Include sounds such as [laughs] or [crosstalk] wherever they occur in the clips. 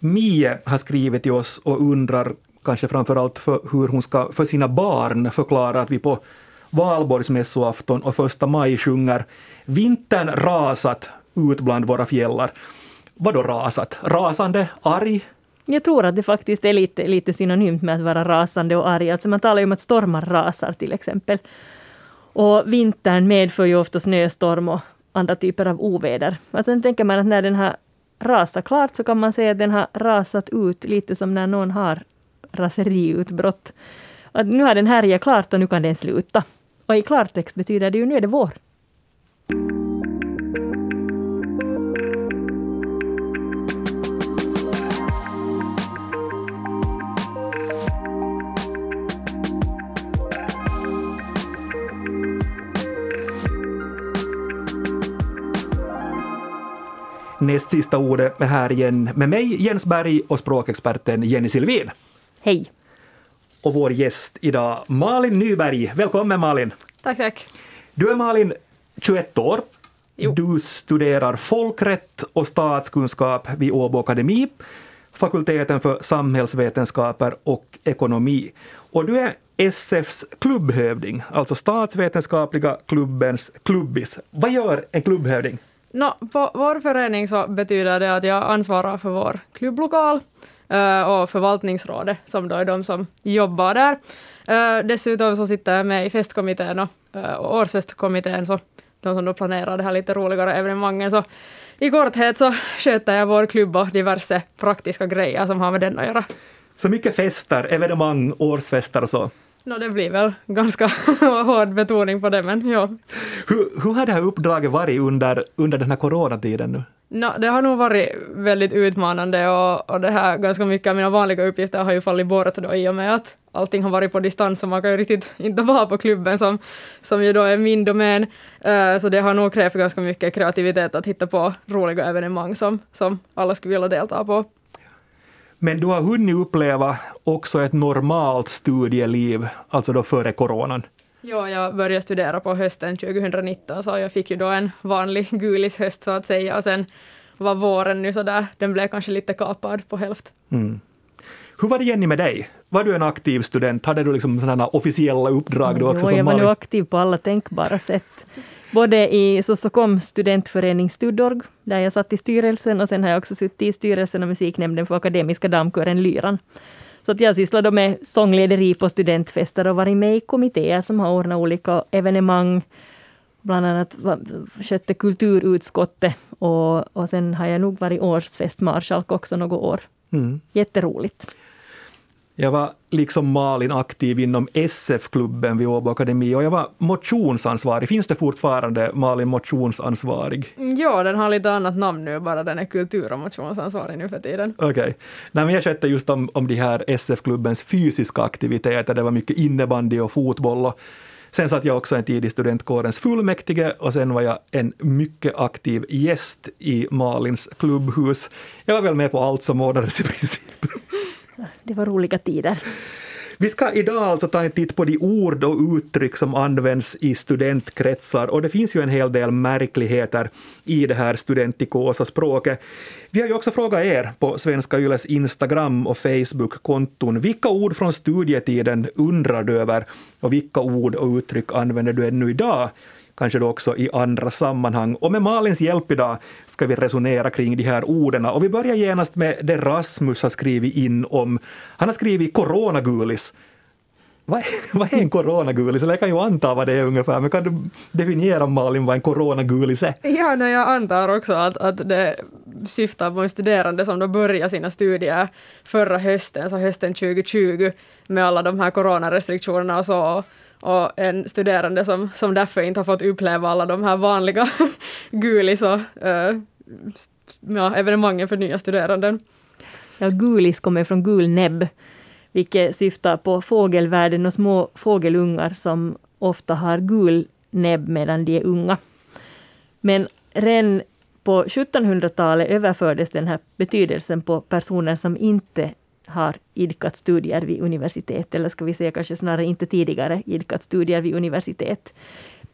Mie har skrivit till oss och undrar kanske framförallt för hur hon ska för sina barn förklara att vi på valborgsmässoafton och första maj sjunger Vintern rasat ut bland våra fjällar. Vadå rasat? Rasande? Arg? Jag tror att det faktiskt är lite, lite synonymt med att vara rasande och arg. Alltså man talar ju om att stormar rasar till exempel. Och vintern medför ju ofta snöstorm och andra typer av oväder. Alltså sen tänker man att när den här rasat klart så kan man säga att den har rasat ut lite som när någon har raseriutbrott. Att nu har den härjat klart och nu kan den sluta. Och i klartext betyder det ju nu är det vår. Näst sista ordet är här igen med mig, Jens Berg, och språkexperten Jenny Silvin. Hej! Och vår gäst idag, Malin Nyberg. Välkommen Malin! Tack, tack. Du är Malin, 21 år. Jo. Du studerar folkrätt och statskunskap vid Åbo Akademi, fakulteten för samhällsvetenskaper och ekonomi. Och du är SFs klubbhövding, alltså Statsvetenskapliga klubbens klubbis. Vad gör en klubbhövding? Nå, på vår förening så betyder det att jag ansvarar för vår klubblokal eh, och förvaltningsrådet, som då är de som jobbar där. Eh, dessutom så sitter jag med i festkommittén och, eh, och årsfestkommittén, så de som då planerar det här lite roligare evenemangen. Så i korthet så sköter jag vår klubb och diverse praktiska grejer som har med den att göra. Så mycket fester, evenemang, årsfester och så. Nå, det blir väl ganska [laughs] hård betoning på det, men ja. Hur, hur har det här uppdraget varit under, under den här coronatiden nu? No, det har nog varit väldigt utmanande och, och det här, ganska mycket av mina vanliga uppgifter har ju fallit bort då i och med att allting har varit på distans och man kan ju riktigt [laughs] inte vara på klubben som, som ju då är min domän. Eh, så det har nog krävt ganska mycket kreativitet att hitta på roliga evenemang som, som alla skulle vilja delta på. Men du har hunnit uppleva också ett normalt studieliv, alltså då före coronan. Ja, jag började studera på hösten 2019 så jag fick ju då en vanlig gulis höst så att säga och sen var våren nu så där, den blev kanske lite kapad på hälft. Mm. Hur var det Jenny med dig? Var du en aktiv student? Hade du liksom sådana officiella uppdrag du också Jo, som jag var nu Malin? aktiv på alla tänkbara sätt. Både i Sossokom studentförening Studorg, där jag satt i styrelsen, och sen har jag också suttit i styrelsen och musiknämnden för Akademiska damkören Lyran. Så att jag sysslar då med sånglederi på studentfester och varit med i kommittéer som har ordnat olika evenemang. Bland annat skötte kulturutskottet och, och sen har jag nog varit årsfestmarskalk också något år. Mm. Jätteroligt. Jag var liksom Malin aktiv inom SF-klubben vid Åbo Akademi och jag var motionsansvarig. Finns det fortfarande Malin motionsansvarig? Mm, Ja, den har lite annat namn nu, bara den är kultur och motionsansvarig nu för tiden. Okej. Nej, men jag skötte just om, om de här SF-klubbens fysiska aktiviteter. Det var mycket innebandy och fotboll. Och sen satt jag också en tid i studentkårens fullmäktige och sen var jag en mycket aktiv gäst i Malins klubbhus. Jag var väl med på allt som ordnades i princip. Det var roliga tider. Vi ska idag alltså ta en titt på de ord och uttryck som används i studentkretsar och det finns ju en hel del märkligheter i det här studentikosa språket. Vi har ju också frågat er på Svenska Yles Instagram och Facebook-konton vilka ord från studietiden undrar du över och vilka ord och uttryck använder du ännu idag? Kanske då också i andra sammanhang. Och med Malins hjälp idag ska vi resonera kring de här orden. Och vi börjar genast med det Rasmus har skrivit in om. Han har skrivit coronagulis. Vad är, [laughs] vad är en coronagulis? Eller jag kan ju anta vad det är ungefär, men kan du definiera Malin vad en coronagulis är? Ja, no, jag antar också att, att det syftar på en studerande som då började sina studier förra hösten, så hösten 2020, med alla de här coronarestriktionerna och så. Och en studerande som, som därför inte har fått uppleva alla de här vanliga [laughs] gulis och uh, ja, evenemangen för nya studeranden. Ja, gulis kommer från gul näbb, vilket syftar på fågelvärlden och små fågelungar som ofta har gul näbb medan de är unga. Men redan på 1700-talet överfördes den här betydelsen på personer som inte har idkat studier vid universitet, eller ska vi säga kanske snarare inte tidigare idkat studier vid universitet.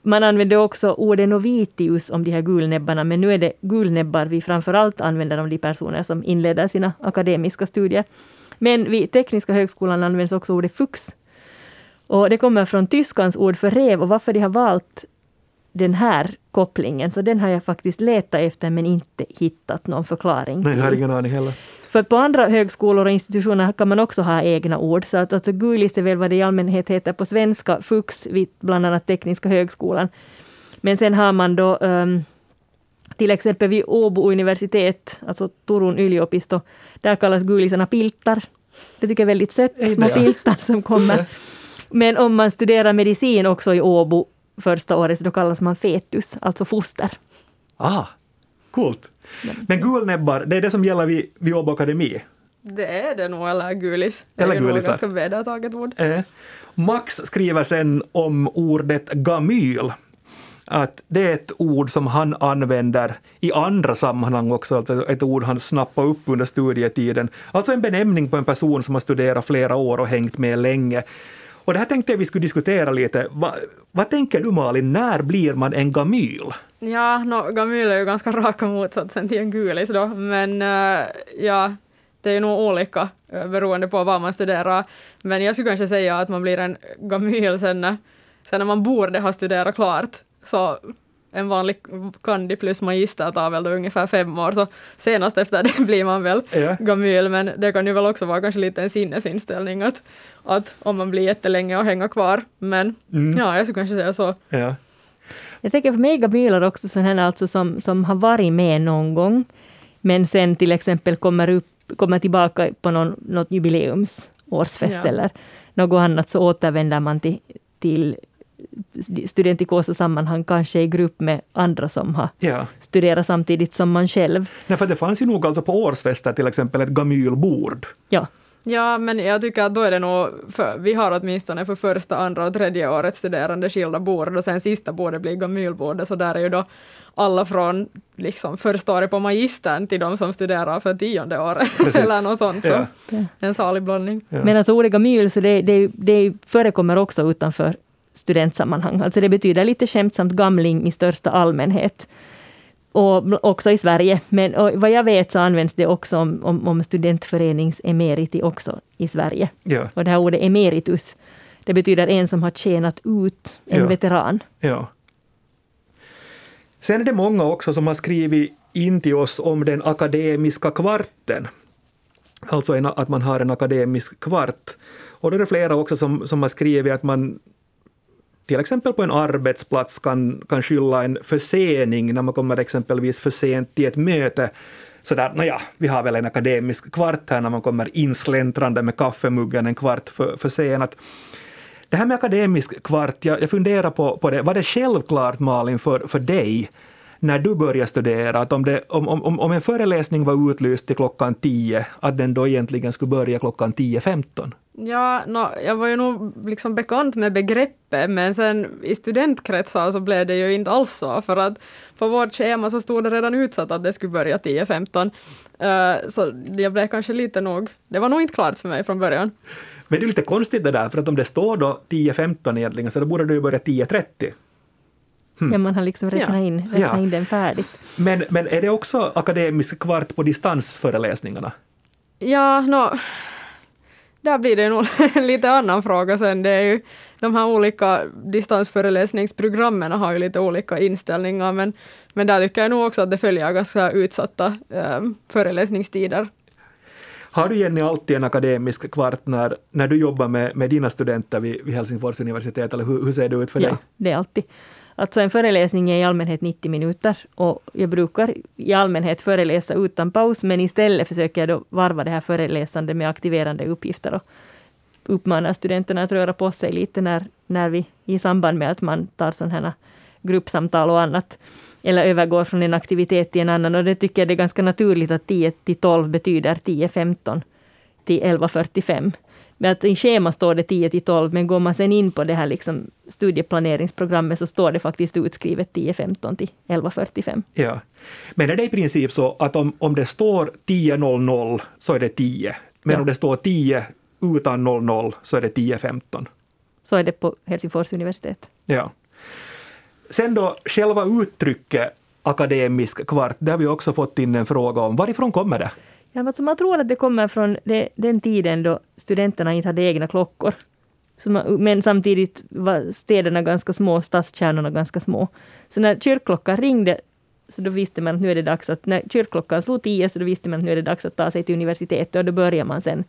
man använder också ordet novitius om de här gulnäbbarna, men nu är det gulnäbbar vi framförallt använder om de personer som inleder sina akademiska studier. Men vid Tekniska högskolan används också ordet fux. Och det kommer från tyskans ord för rev och varför de har valt den här kopplingen, så den har jag faktiskt letat efter men inte hittat någon förklaring Nej, jag har ingen aning heller. För på andra högskolor och institutioner kan man också ha egna ord. Så att alltså gulis är väl vad det i allmänhet heter på svenska, FUX vid bland annat Tekniska högskolan. Men sen har man då um, till exempel vid Åbo universitet, alltså Turun yliopisto, där kallas gulisarna piltar. Det tycker jag är väldigt sött, små piltar som kommer. Men om man studerar medicin också i Åbo första året, så då kallas man fetus, alltså foster. Ah, coolt. Men gulnäbbar, det är det som gäller vid, vid Åbo Akademi? Det är det nog, eller gulis. Eller det är nog gulisar. ganska vedertaget ord. Eh. Max skriver sen om ordet gamyl. Att det är ett ord som han använder i andra sammanhang också, alltså ett ord han snappar upp under studietiden. Alltså en benämning på en person som har studerat flera år och hängt med länge. Och det här tänkte jag vi skulle diskutera lite. Va, vad tänker du Malin, när blir man en gamyl? Ja, no, gamyl är ju ganska raka motsatsen till en gulis då, men uh, ja, det är ju nog olika uh, beroende på vad man studerar. Men jag skulle kanske säga att man blir en gamyl sen, när- sen när man borde ha studerat klart. Så en vanlig kandi plus magister tar väl då ungefär fem år, så senast efter det blir man väl Ja. gamyl, men det kan ju väl också vara kanske lite en sinnesinställning att, att om man blir jättelänge och hänga kvar. Men Mm. ja, jag skulle kanske säga så. Ja. Jag tänker för mig gamylar också sådana här alltså som, som har varit med någon gång, men sen till exempel kommer, upp, kommer tillbaka på någon, något jubileumsårsfest Ja. eller något annat, så återvänder man till, till studentikosa sammanhang, kanske i grupp med andra som har ja. studerat samtidigt som man själv. Nej, för det fanns ju nog alltså på årsfester till exempel ett gamylbord. Ja, Ja, men jag tycker att då är det nog, för, vi har åtminstone för första, andra och tredje årets studerande skilda bord och sen sista bordet blir gamylbordet, så där är ju då alla från liksom första året på magistern till de som studerar för tionde året [laughs] eller något sånt. Så Ja. En salig blandning. Ja. men alltså ordet gamyl, så det, det, det förekommer också utanför studentsammanhang. Alltså det betyder lite skämtsamt gamling i största allmänhet. Och också i Sverige. Men vad jag vet så används det också om, om, om studentföreningsemeriti också i Sverige. Ja. Och det här ordet emeritus, det betyder en som har tjänat ut, en Ja. veteran. Ja. Sen är det många också som har skrivit in till oss om den akademiska kvarten. Alltså en, att man har en akademisk kvart. Och då är det flera också som, som har skrivit att man till exempel på en arbetsplats kan, kan skylla en försening när man kommer exempelvis för sent till ett möte. Sådär, nåja, vi har väl en akademisk kvart här när man kommer insläntrande med kaffemuggen en kvart för, för. Det här med akademisk kvart, jag, jag funderar på, på det. Var det självklart Malin för, för dig när du började studera att om, det, om, om, om en föreläsning var utlyst till klockan 10, att den då egentligen skulle börja klockan 10.15? Ja, nå, jag var ju nog liksom bekant med begreppet, men sen i studentkretsar så blev det ju inte alls så, för att på vårt schema så stod det redan utsatt att det skulle börja 10.15. Uh, så jag blev kanske lite nog, det var nog inte klart för mig från början. Men det är lite konstigt det där, för att om det står då 10.15 egentligen, så då borde det ju börja 10.30. Ja, man har liksom räknat Ja. in, räknat Ja. in den färdigt. Men, men är det också akademisk kvart på distansföreläsningarna? Ja, nå, där blir det nog [laughs] en lite annan fråga sen. Det är ju, de här olika distansföreläsningsprogrammen har ju lite olika inställningar, men, men där tycker jag nog också att det följer ganska utsatta eh, föreläsningstider. Har du Jenny alltid en akademisk kvart när, när du jobbar med, med dina studenter vid, vid Helsingfors universitet, eller hur, hur ser det ut för dig? Ja, det är alltid. Alltså en föreläsning är i allmänhet 90 minuter och jag brukar i allmänhet föreläsa utan paus, men istället försöker jag då varva det här föreläsandet med aktiverande uppgifter och uppmanar studenterna att röra på sig lite när, när vi i samband med att man tar sådana här gruppsamtal och annat eller övergår från en aktivitet till en annan. Och det tycker jag det är ganska naturligt att 10 till 12 betyder 10.15 till 11.45. Men att i schema står det 10 till 12, men går man sen in på det här liksom studieplaneringsprogrammet så står det faktiskt utskrivet 10.15 till 11.45. Ja. Men är det i princip så att om, om det står 10.00 så är det 10, men Ja. om det står 10 utan 00 så är det 10.15? Så är det på Helsingfors universitet. Ja. Sen då själva uttrycket akademisk kvart, det har vi också fått in en fråga om. Varifrån kommer det? Ja, alltså man tror att det kommer från det, den tiden då studenterna inte hade egna klockor. Man, men samtidigt var städerna ganska små, stadskärnorna ganska små. Så när kyrkklockan ringde, så då visste man att nu är det dags att, när kyrkklockan slog tio, så då visste man att nu är det dags att ta sig till universitetet och då börjar man sen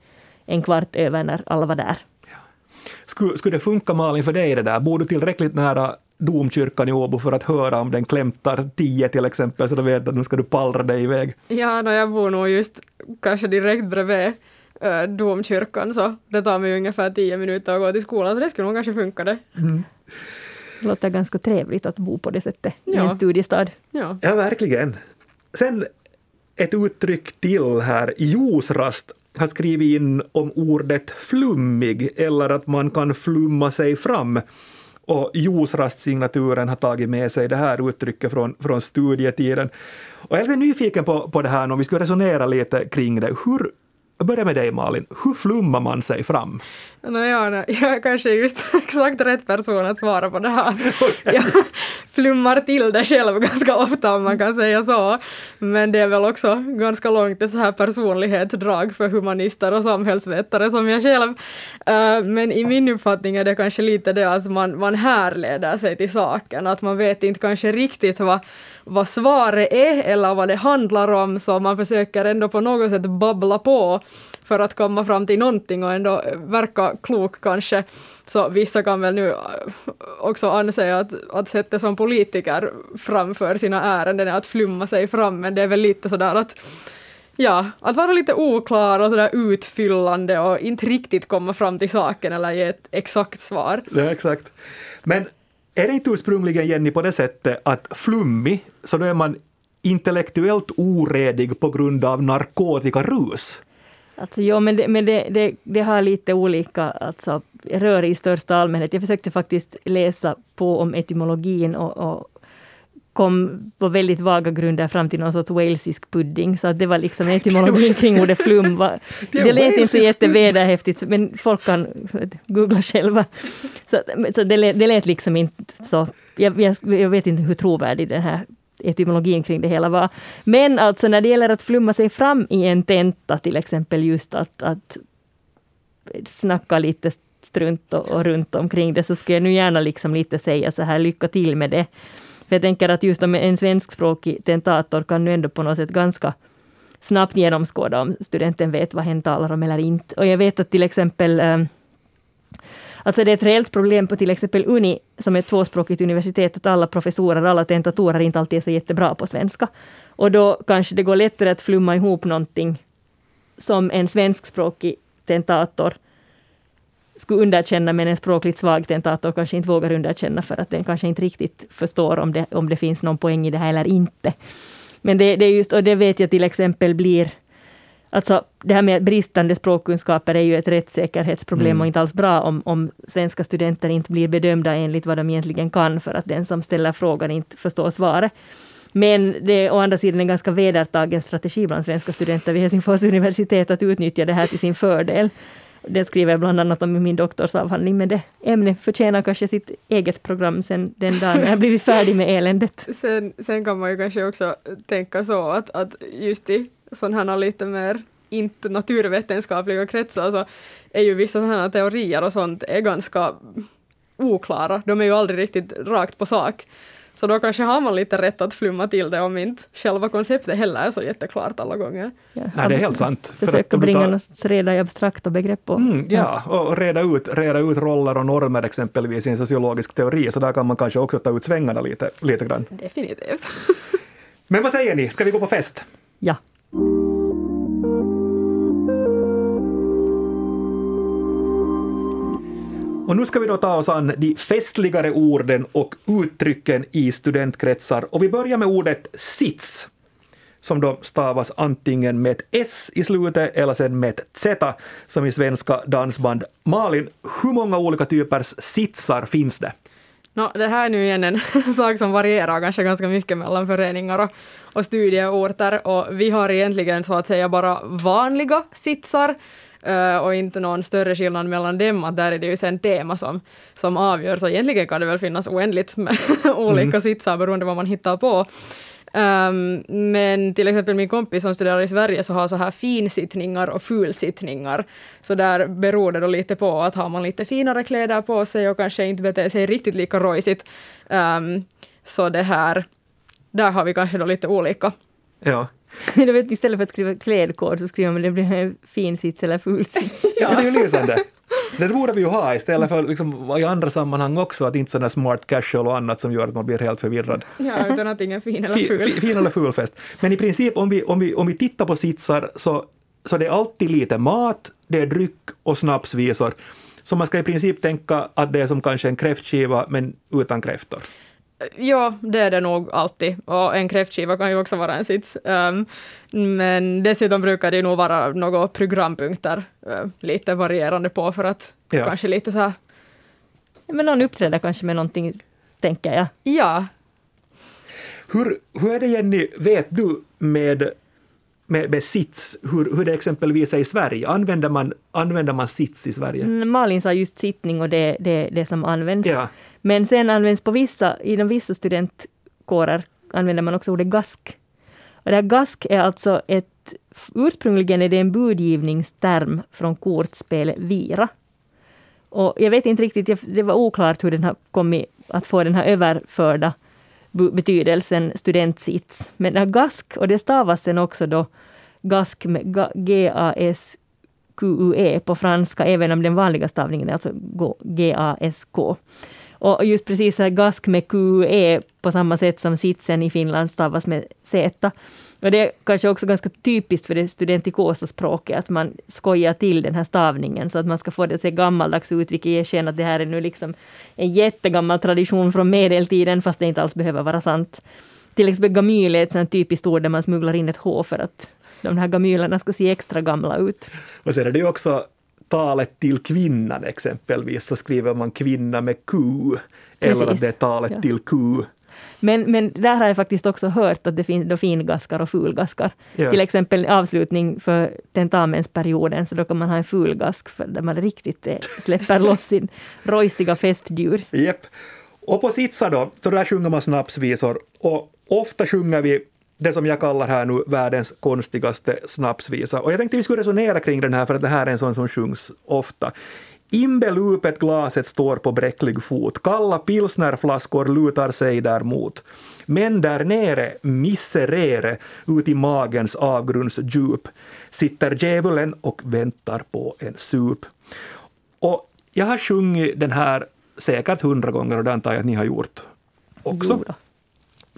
en kvart över när alla var där. Ja. Skulle, skulle det funka Malin för dig det där? Bor du tillräckligt nära domkyrkan i Åbo för att höra om den klämtar tio till exempel, så då vet att nu ska du pallra dig iväg. Ja, no, jag bor nog just kanske direkt bredvid äh, domkyrkan, så det tar mig ungefär tio minuter att gå till skolan, så det skulle nog kanske funka det. Mm. Det låter ganska trevligt att bo på det sättet ja. i en studiestad. Ja. ja, verkligen. Sen ett uttryck till här, Josrast har skrivit in om ordet flummig eller att man kan flumma sig fram. Och juicerast-signaturen har tagit med sig det här uttrycket från, från studietiden. Och jag är lite nyfiken på, på det här om vi ska resonera lite kring det. Hur jag börjar med dig Malin, hur flummar man sig fram? No, ja, [laughs] jag är kanske just [laughs] exakt rätt person att svara på det här. [laughs] Jag flummar till det själv ganska ofta om man kan säga så. Men det är väl också ganska långt ett så här personlighetsdrag för humanister och samhällsvetare som jag själv. Eh, men i min uppfattning är det kanske lite det att man, man härleder sig till saken, att man vet inte kanske riktigt vad vad svaret är eller vad det handlar om, så man försöker ändå på något sätt babbla på för att komma fram till någonting och ändå verka klok kanske. Så vissa kan väl nu eh, också anse att, att sättet som politiker framför sina ärenden är att flumma sig fram, men det är väl lite sådär att Ja, att vara lite oklar och sådär utfyllande och inte riktigt komma fram till saken eller ge ett exakt svar. Ja, exakt. Men är det inte ursprungligen, Jenny, på det sättet att flummig, så då är man intellektuellt oredig på grund av narkotikarus? Alltså, jo, men, det, men det, det, det, har lite olika alltså, rör i största allmänhet. Jag försökte faktiskt läsa på om etymologin och, och kom på väldigt vaga grunder fram till någon sorts walesisk pudding, så att det var liksom etymologin [laughs] kring ordet flum. Var, [laughs] det, det lät inte så jättevederhäftigt, men folk kan googla själva. Så, så det, lät, det lät liksom inte så, jag, jag, jag vet inte hur trovärdig den här etymologin kring det hela var. Men alltså när det gäller att flumma sig fram i en tenta, till exempel just att, att snacka lite strunt och, och runt omkring det, så skulle jag nu gärna liksom lite säga så här, lycka till med det. För jag tänker att just en svenskspråkig tentator kan nu ändå på något sätt ganska snabbt genomskåda om studenten vet vad hen talar om eller inte. Och jag vet att till exempel ehm, Alltså det är ett reellt problem på till exempel Uni, som är ett tvåspråkigt universitet, att alla professorer, alla tentatorer inte alltid är så jättebra på svenska. Och då kanske det går lättare att flumma ihop någonting som en svenskspråkig tentator skulle underkänna, men en språkligt svag tentator kanske inte vågar underkänna, för att den kanske inte riktigt förstår om det, om det finns någon poäng i det här eller inte. Men det, det är just, och det vet jag till exempel blir Alltså det här med bristande språkkunskaper är ju ett rättssäkerhetsproblem mm. och inte alls bra om, om svenska studenter inte blir bedömda enligt vad de egentligen kan, för att den som ställer frågan inte förstår svaret. Men det är å andra sidan en ganska vedertagen strategi bland svenska studenter vid Helsingfors universitet att utnyttja det här till sin fördel. Det skriver jag bland annat om i min doktorsavhandling, men det ämnet förtjänar kanske sitt eget program sen den dagen när jag blivit färdig med eländet. [laughs] Sen, sen kan man ju kanske också tänka så att, att just i sådana här lite mer inte naturvetenskapliga kretsar så är ju vissa sådana här teorier och sånt är ganska oklara. De är ju aldrig riktigt rakt på sak. Så då kanske har man lite rätt att flumma till det om inte själva konceptet heller är så jätteklart alla gånger. Ja, Nej, det är helt sant. Försöka bringa tar... något reda i abstrakta begrepp. Och, mm, ja, och reda ut, reda ut roller och normer exempelvis i en sociologisk teori, så där kan man kanske också ta ut svängarna lite, lite grann. Definitivt. Men vad säger ni, ska vi gå på fest? Ja. Och nu ska vi då ta oss an de festligare orden och uttrycken i studentkretsar och vi börjar med ordet sits som då stavas antingen med ett S i slutet eller sen med ett Z som i svenska dansband. Malin, hur många olika typers sitsar finns det? No, det här är nu igen en [laughs] sak som varierar kanske ganska mycket mellan föreningar och, och studieorter och vi har egentligen så att säga bara vanliga sitsar och inte någon större skillnad mellan dem, att där är det ju sen tema som, som avgör, så egentligen kan det väl finnas oändligt med [laughs] olika mm. sitsar beroende på vad man hittar på. Um, men till exempel min kompis som studerar i Sverige så har så här finsittningar och fulsittningar. Så där beror det då lite på att har man lite finare kläder på sig och kanske inte beter sig riktigt lika rojsigt, um, så det här, där har vi kanske då lite olika. Ja. [laughs] istället för att skriva klädkod så skriver man det blir fin sits eller full sits. [laughs] ja, det är ju lysande. Det borde vi ju ha istället för liksom, i andra sammanhang också, att inte sådana smart casual och annat som gör att man blir helt förvirrad. Ja, utan antingen fin eller ful. Fin, fin eller ful fest. Men i princip om vi, om vi, om vi tittar på sitsar så, så det är alltid lite mat, det är dryck och snapsvisor. Så man ska i princip tänka att det är som kanske en kräftskiva men utan kräftor. Ja, det är det nog alltid. Och en kräftskiva kan ju också vara en sits. Um, men dessutom brukar det nog vara några programpunkter uh, lite varierande på för att ja. kanske lite så här... Men någon uppträder kanske med någonting, tänker jag. Ja. Hur, hur är det Jenny, vet du med med, med sits, hur, hur det exempelvis är i Sverige. Använder man, använder man sits i Sverige? Mm, Malin sa just sittning och det, det, det som används. Ja. Men sen används på vissa, inom vissa studentkårer använder man också ordet gask. Och det här gask är alltså ett, ursprungligen är det en budgivningsterm från kortspelet Vira. Och jag vet inte riktigt, det var oklart hur den har kommit att få den här överförda betydelsen studentsits. Men det här gask, och det stavas sen också då gask med G-A-S-Q-U-E på franska, även om den vanliga stavningen är alltså G-A-S-K. Och just precis så här gask med QE på samma sätt som sitsen i Finland stavas med Z. Och det är kanske också ganska typiskt för det studentikosa språket, att man skojar till den här stavningen så att man ska få det att se gammaldags ut, vilket ger sken att det här är nu liksom en jättegammal tradition från medeltiden, fast det inte alls behöver vara sant. Till exempel gamyl är ett sånt typiskt ord där man smugglar in ett H för att de här gamylerna ska se extra gamla ut. Och sen är det ju också talet till kvinnan exempelvis, så skriver man kvinna med Q, Precis. eller att det är talet ja. till Q. Men, men där har jag faktiskt också hört att det finns då fingaskar och fulgaskar. Ja. Till exempel avslutning för tentamensperioden, så då kan man ha en fulgask för där man riktigt är, släpper loss sin rojsiga festdjur. Yep. Och på sitsar då, så där sjunger man snapsvisor och ofta sjunger vi det som jag kallar här nu världens konstigaste snapsvisa. Och jag tänkte vi skulle resonera kring den här för att det här är en sån som sjungs ofta. Imbelupet glaset står på bräcklig fot, kalla pilsnerflaskor lutar sig däremot. Men där nere, miserere, ut i magens avgrundsdjup, sitter djävulen och väntar på en sup. Och jag har sjungit den här säkert hundra gånger och det antar jag att ni har gjort också.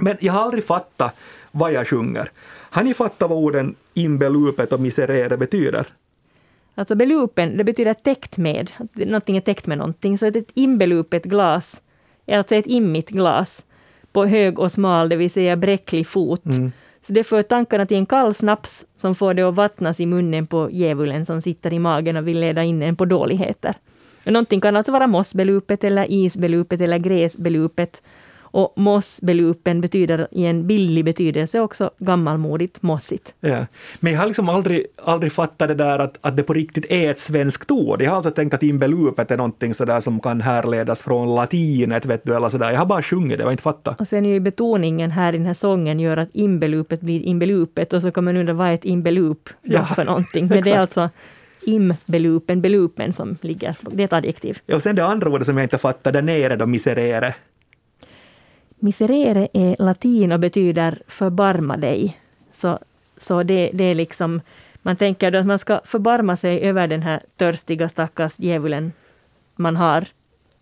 Men jag har aldrig fattat vad jag sjunger. Har ni fattat vad orden imbelupet och miserere betyder? Alltså belupen, det betyder täckt med, att någonting är täckt med någonting. Så ett inbelupet glas är alltså ett immigt glas på hög och smal, det vill säga bräcklig fot. Mm. Så det för tankarna till en kall snaps som får det att vattnas i munnen på djävulen som sitter i magen och vill leda in en på dåligheter. någonting kan alltså vara mossbelupet eller isbelupet eller gräsbelupet. Och mossbelupen betyder i en billig betydelse också gammalmodigt, mossigt. Ja. Men jag har liksom aldrig, aldrig fattat det där att, att det på riktigt är ett svenskt ord. Jag har alltså tänkt att imbelupet är någonting sådär som kan härledas från latinet, vet du, eller sådär. Jag har bara sjungit det, jag har inte fattat. Och sen är ju betoningen här i den här sången gör att imbelupet blir imbelupet och så kan man undra vad är ett imbelup ja, för någonting. Men det är alltså imbelupen, belupen som ligger, det är ett adjektiv. Ja, och sen det andra ordet som jag inte fattar, där nere då, miserere. Miserere är latin och betyder förbarma dig. Så, så det, det är liksom, man tänker då att man ska förbarma sig över den här törstiga stackars djävulen man har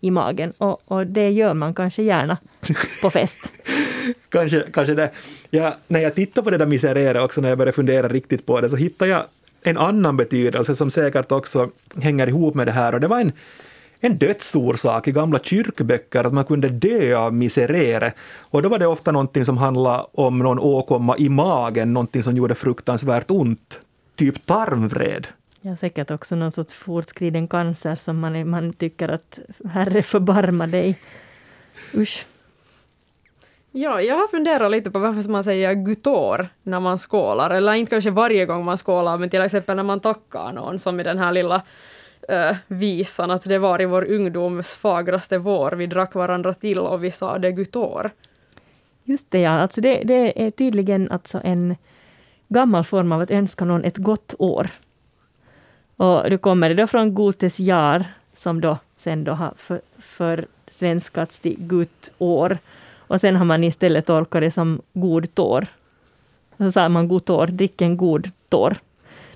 i magen. Och, och det gör man kanske gärna på fest. [laughs] kanske, kanske det. Ja, när jag tittar på det där miserere också, när jag började fundera riktigt på det, så hittade jag en annan betydelse som säkert också hänger ihop med det här. Och det var en en dödsorsak i gamla kyrkböcker, att man kunde dö av miserere. Och då var det ofta någonting som handlade om någon åkomma i magen, någonting som gjorde fruktansvärt ont, typ tarmvred. Ja, säkert också någon sorts fortskriden cancer som man, man tycker att Herre förbarma dig. Usch. Ja, jag har funderat lite på varför man säger gutor när man skålar, eller inte kanske varje gång man skålar, men till exempel när man tackar någon, som i den här lilla uh, visan, att det var i vår ungdoms fagraste vår, vi drack varandra till och vi sa det gutor. Just det, ja. Alltså det, det är tydligen alltså en gammal form av att önska någon ett gott år. Och det kommer det då från Gutes jar, som då sen då har för, för svenskats till Gut år. Och sen har man istället tolkat det som god tår. Så sa man god tår, drick en god tår.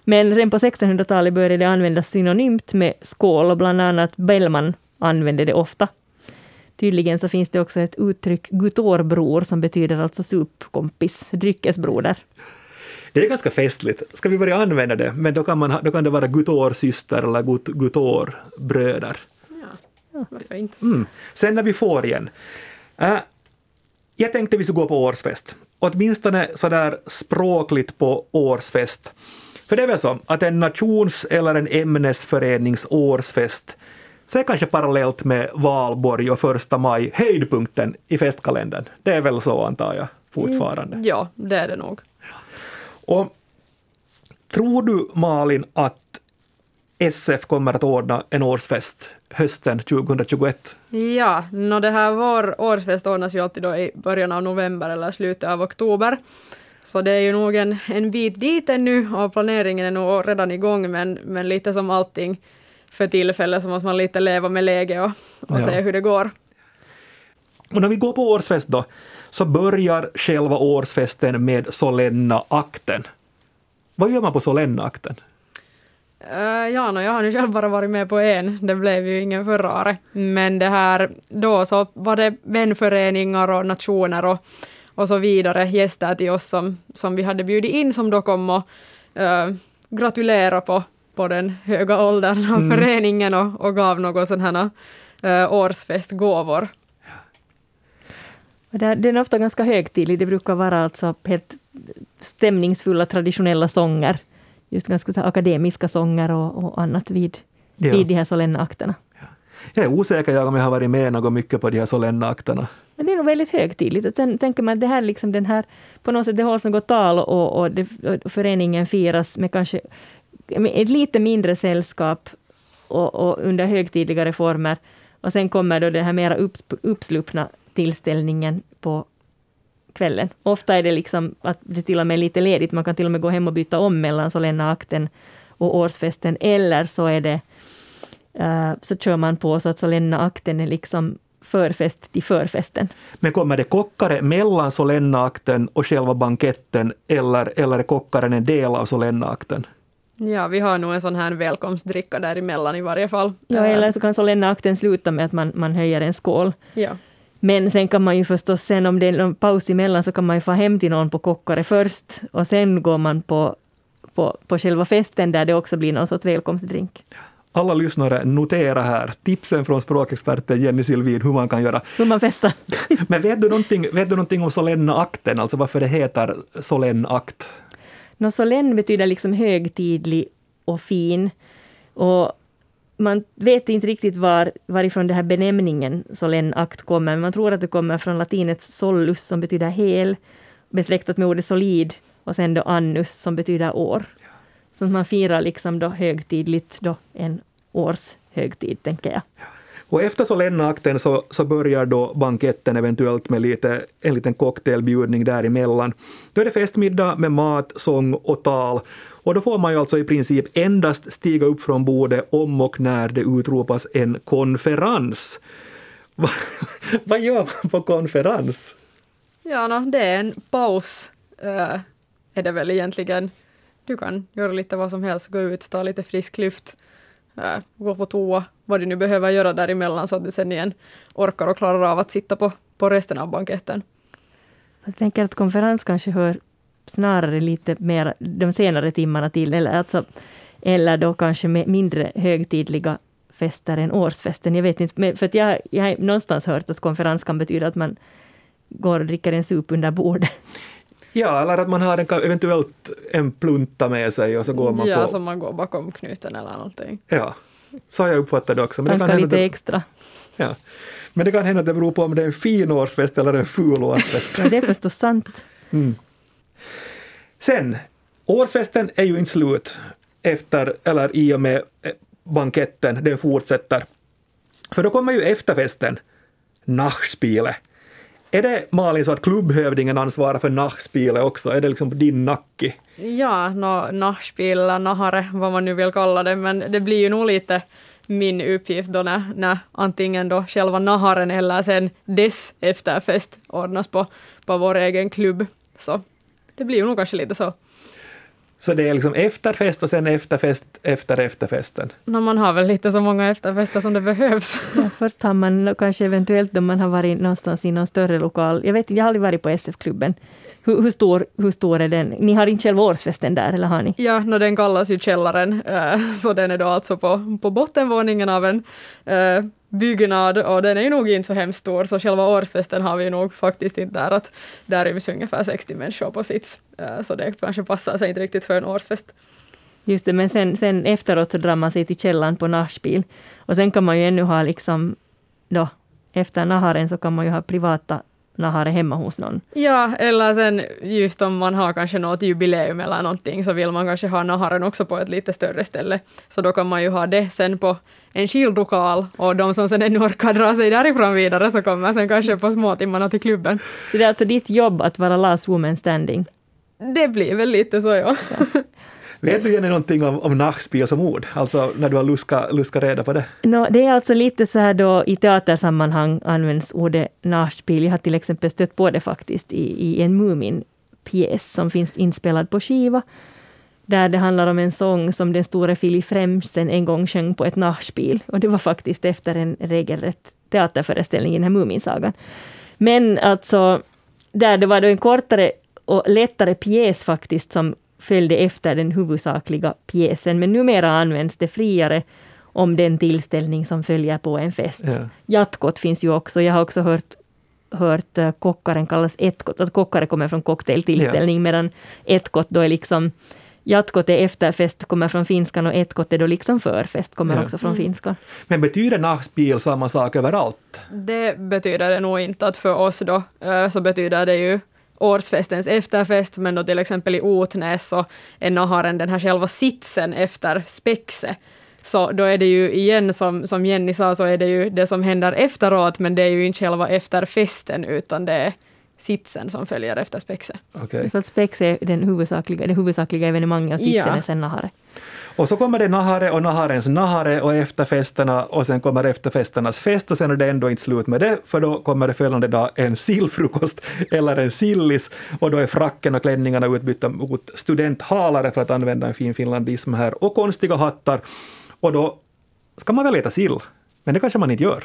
Men redan på 1600-talet började det användas synonymt med skål och bland annat Bellman använde det ofta. Tydligen så finns det också ett uttryck gutorbror som betyder alltså supkompis, dryckesbroder. Det är ganska festligt. Ska vi börja använda det? Men då kan, man, då kan det vara gutorsyster eller gut, gutorbröder. Ja, varför inte? Mm. Sen när vi får igen. Äh, jag tänkte vi skulle gå på årsfest. Åtminstone sådär språkligt på årsfest. För det är väl så att en nations eller en ämnesförenings årsfest så är kanske parallellt med valborg och första maj höjdpunkten i festkalendern. Det är väl så antar jag fortfarande? Mm, ja, det är det nog. Och tror du Malin att SF kommer att ordna en årsfest hösten 2021? Ja, no det här vår årsfest ordnas ju alltid då i början av november eller slutet av oktober. Så det är ju nog en, en bit dit ännu och planeringen är nog redan igång men, men lite som allting för tillfället så måste man lite leva med läget och, och ja. se hur det går. Och när vi går på årsfest då, så börjar själva årsfesten med solenna akten. Vad gör man på solenna akten? Uh, ja, no, jag har nu själv bara varit med på en, det blev ju ingen förra året. Men det här, då så var det vänföreningar och nationer och, och så vidare, gäster till oss som, som vi hade bjudit in som då kom och uh, gratulerade på, på den höga åldern av mm. föreningen och, och gav några sådana här uh, årsfestgåvor. Den är ofta ganska högtidlig, det brukar vara alltså helt stämningsfulla traditionella sånger just ganska så akademiska sånger och, och annat vid, ja. vid de här solenna akterna. Ja. Jag är osäker jag om jag har varit med något mycket på de här solenna akterna. Men det är nog väldigt högtidligt. Sen tänker man att det här, liksom den här, på något sätt, det hålls något tal och, och, det, och föreningen firas med kanske med ett lite mindre sällskap och, och, under högtidligare former. Och sen kommer då den här mera upps, uppsluppna tillställningen på kvällen. Ofta är det liksom att det till och med är lite ledigt, man kan till och med gå hem och byta om mellan solenna akten och årsfesten, eller så är det uh, så kör man på så att solenna akten är liksom förfest till förfesten. Men kommer det kockare mellan solenna akten och själva banketten, eller, eller är kockaren en del av solenna akten? Ja, vi har nog en sån här välkomstdricka däremellan i varje fall. Ja, eller så kan solenna akten sluta med att man, man höjer en skål. Ja. Men sen kan man ju förstås, sen om det är någon paus emellan, så kan man ju få hem till någon på Kockare först och sen går man på, på, på själva festen där det också blir någon sorts välkomstdrink. Alla lyssnare, notera här tipsen från språkexperten Jenny Silvin hur man kan göra. Hur man festar. [laughs] Men vet du, någonting, vet du någonting om solenna akten, alltså varför det heter solenn akt? No, solenn betyder liksom högtidlig och fin. Och man vet inte riktigt var, varifrån den här benämningen solennakt kommer, men man tror att det kommer från latinets solus som betyder hel, besläktat med ordet solid, och sen då annus som betyder år. Så man firar liksom då högtidligt då en årshögtid, tänker jag. Och efter solennakten så, så börjar då banketten eventuellt med lite, en liten cocktailbjudning däremellan. Då är det festmiddag med mat, sång och tal. Och då får man ju alltså i princip endast stiga upp från bordet om och när det utropas en konferens. [laughs] Vad gör man på konferens? Ja, no, det är en paus, uh, är det väl egentligen. Du kan göra lite vad som helst, gå ut, ta lite frisk luft, äh, gå på toa, vad du nu behöver göra däremellan så att du sen igen orkar och klarar av att sitta på, på resten av banketten. Jag tänker att konferens kanske hör snarare lite mer de senare timmarna till, eller, alltså, eller då kanske med mindre högtidliga fester än årsfesten. Jag vet inte, för att jag, jag har någonstans hört att konferens kan betyda att man går och dricker en sup under bordet. Ja, eller att man har en, eventuellt en plunta med sig och så går man ja, på... Ja, som man går bakom knuten eller någonting. Ja, så har jag uppfattat det också. Men det kan lite extra. Ja. Men det kan hända att det beror på om det är en fin årsfest eller en ful årsfest. Ja, det är förstås sant. Sen, årsfesten är ju inte slut efter, eller i och med eh, banketten, den fortsätter. För då kommer ju efterfesten, Nachspiele. Är det Malin så att klubbhövdingen ansvarar för nachspielet också? Är det liksom din nacke? Ja, no, nachspiel eller nahare, vad man nu vill kalla det, men det blir ju nog lite min uppgift då när, när antingen då själva naharen eller sen dess efterfest ordnas på, på vår egen klubb. Så det blir ju nog kanske lite så. Så det är liksom efterfest och sen efterfest efter efterfesten. No, man har väl lite så många efterfester som det behövs. [laughs] Ja, först har man kanske eventuellt om man har varit någonstans i någon större lokal. Jag vet jag har aldrig varit på SF-klubben. Hur, hur, stor, hur stor är den? Ni har inte själva årsfesten där, eller har ni? Ja, no, den kallas ju källaren, eh, så den är då alltså på, på bottenvåningen av en eh, byggnad och den är ju nog inte så hemskt stor, så själva årsfesten har vi nog faktiskt inte där, att där ryms ungefär 60 människor på sits, eh, så det kanske passar sig inte riktigt för en årsfest. Just det, men sen, sen efteråt så drar man sig till källaren på Nachspiel. Och sen kan man ju ännu ha liksom, då, efter naharen så kan man ju ha privata nahare hemma hos någon. Ja, eller sen just om man har kanske något jubileum eller någonting så vill man kanske ha naharen också på ett lite större ställe. Så då kan man ju ha det sen på en skild lokal och de som sen ännu orkar dra sig därifrån vidare så kommer sen kanske på småtimmarna till klubben. Så det är alltså ditt jobb att vara last woman standing. Det blir väl lite så ja. Vet du Jenny någonting om, om Nachspiel som ord? Alltså när du har luskat luska reda på det? No, det är alltså lite så här då i teatersammanhang används ordet nachspiel. Jag har till exempel stött på det faktiskt i, i en Mumin-pjäs som finns inspelad på skiva. Där det handlar om en sång som den store Filip Fremsen en gång sjöng på ett nachspiel. Och det var faktiskt efter en regelrätt teaterföreställning i den här Muminsagan. Men alltså, där det var då en kortare och lättare pjäs faktiskt som följde efter den huvudsakliga pjäsen, men numera används det friare om den tillställning som följer på en fest. Ja. Jatkot finns ju också. Jag har också hört, hört uh, kockaren kallas etkot, att kockare kommer från cocktailtillställning, Ja. medan etkot då är liksom Jatkot är efterfest, kommer från finskan och etkot är då liksom förfest, kommer Ja. också från finskan. Men betyder Nachspiel samma sak överallt? Det betyder det nog inte att för oss då eh, så betyder det ju årsfestens efterfest, men då till exempel i Otnäs så är naharen den här själva sitsen efter spexet. Så då är det ju igen som, som Jenny sa, så är det ju det som händer efteråt, men det är ju inte själva efterfesten, utan det är sitsen som följer efter spexe. Okej. Så att spex är den huvudsakliga, det huvudsakliga evenemanget och sitsen Ja. är sen nahare. Och så kommer det nahare och naharens nahare och efterfesterna och sen kommer efterfesternas fest och sen är det ändå inte slut med det för då kommer det följande dag en sillfrukost [laughs] eller en sillis och då är fracken och klänningarna utbytta mot studenthalare för att använda en fin finlandism här och konstiga hattar och då ska man väl äta sill, men det kanske man inte gör.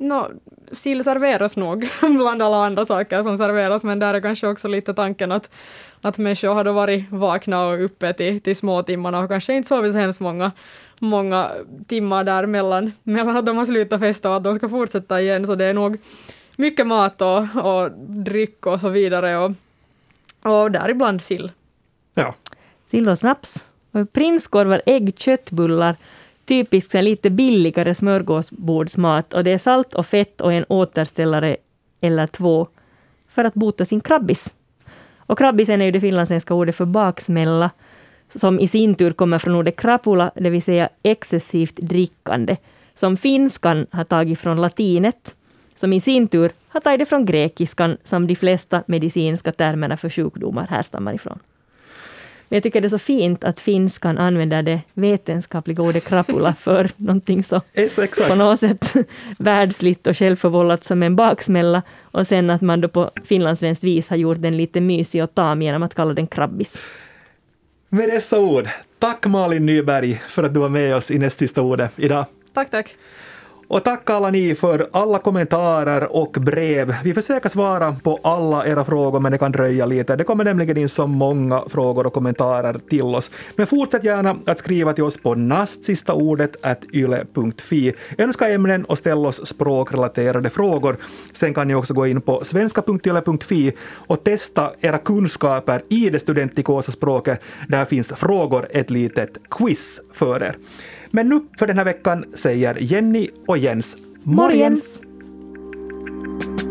Nå, sill serveras nog [laughs] bland alla andra saker som serveras, men där är kanske också lite tanken att, att människor har då varit vakna och uppe till, till småtimmarna och kanske inte sovit så hemskt många, många timmar där mellan, [laughs] mellan att de har slutat festa och att de ska fortsätta igen, så det är nog mycket mat och, och dryck och så vidare och, och däribland sill. Ja. Sill och snaps. Prinskorvar, ägg, köttbullar. Typisk lite billigare smörgåsbordsmat. Och det är salt och fett och en återställare eller två för att bota sin krabbis. Och krabbisen är ju det finlandssvenska ordet för baksmälla, som i sin tur kommer från ordet krapula, det vill säga excessivt drickande, som finskan har tagit från latinet, som i sin tur har tagit det från grekiskan, som de flesta medicinska termerna för sjukdomar härstammar ifrån. Men jag tycker det är så fint att finskan använder det vetenskapliga ordet krapula för någonting så [laughs] på något sätt världsligt och självförvållat som en baksmälla och sen att man då på finlandssvenskt vis har gjort den lite mysig och tam genom att kalla den krabbis. Med dessa ord, tack Malin Nyberg för att du var med oss i näst sista ordet idag. Tack, tack. Och tack alla ni för alla kommentarer och brev. Vi försöker svara på alla era frågor men det kan dröja lite. Det kommer nämligen in så många frågor och kommentarer till oss. Men fortsätt gärna att skriva till oss på nastsistaordet.yle.fi Önska ämnen och ställ oss språkrelaterade frågor. Sen kan ni också gå in på svenska.yle.fi och testa era kunskaper i det studentikosa språket. Där finns frågor, ett litet quiz för er. Men nu för den här veckan säger Jenny och Jens morgens! morgens.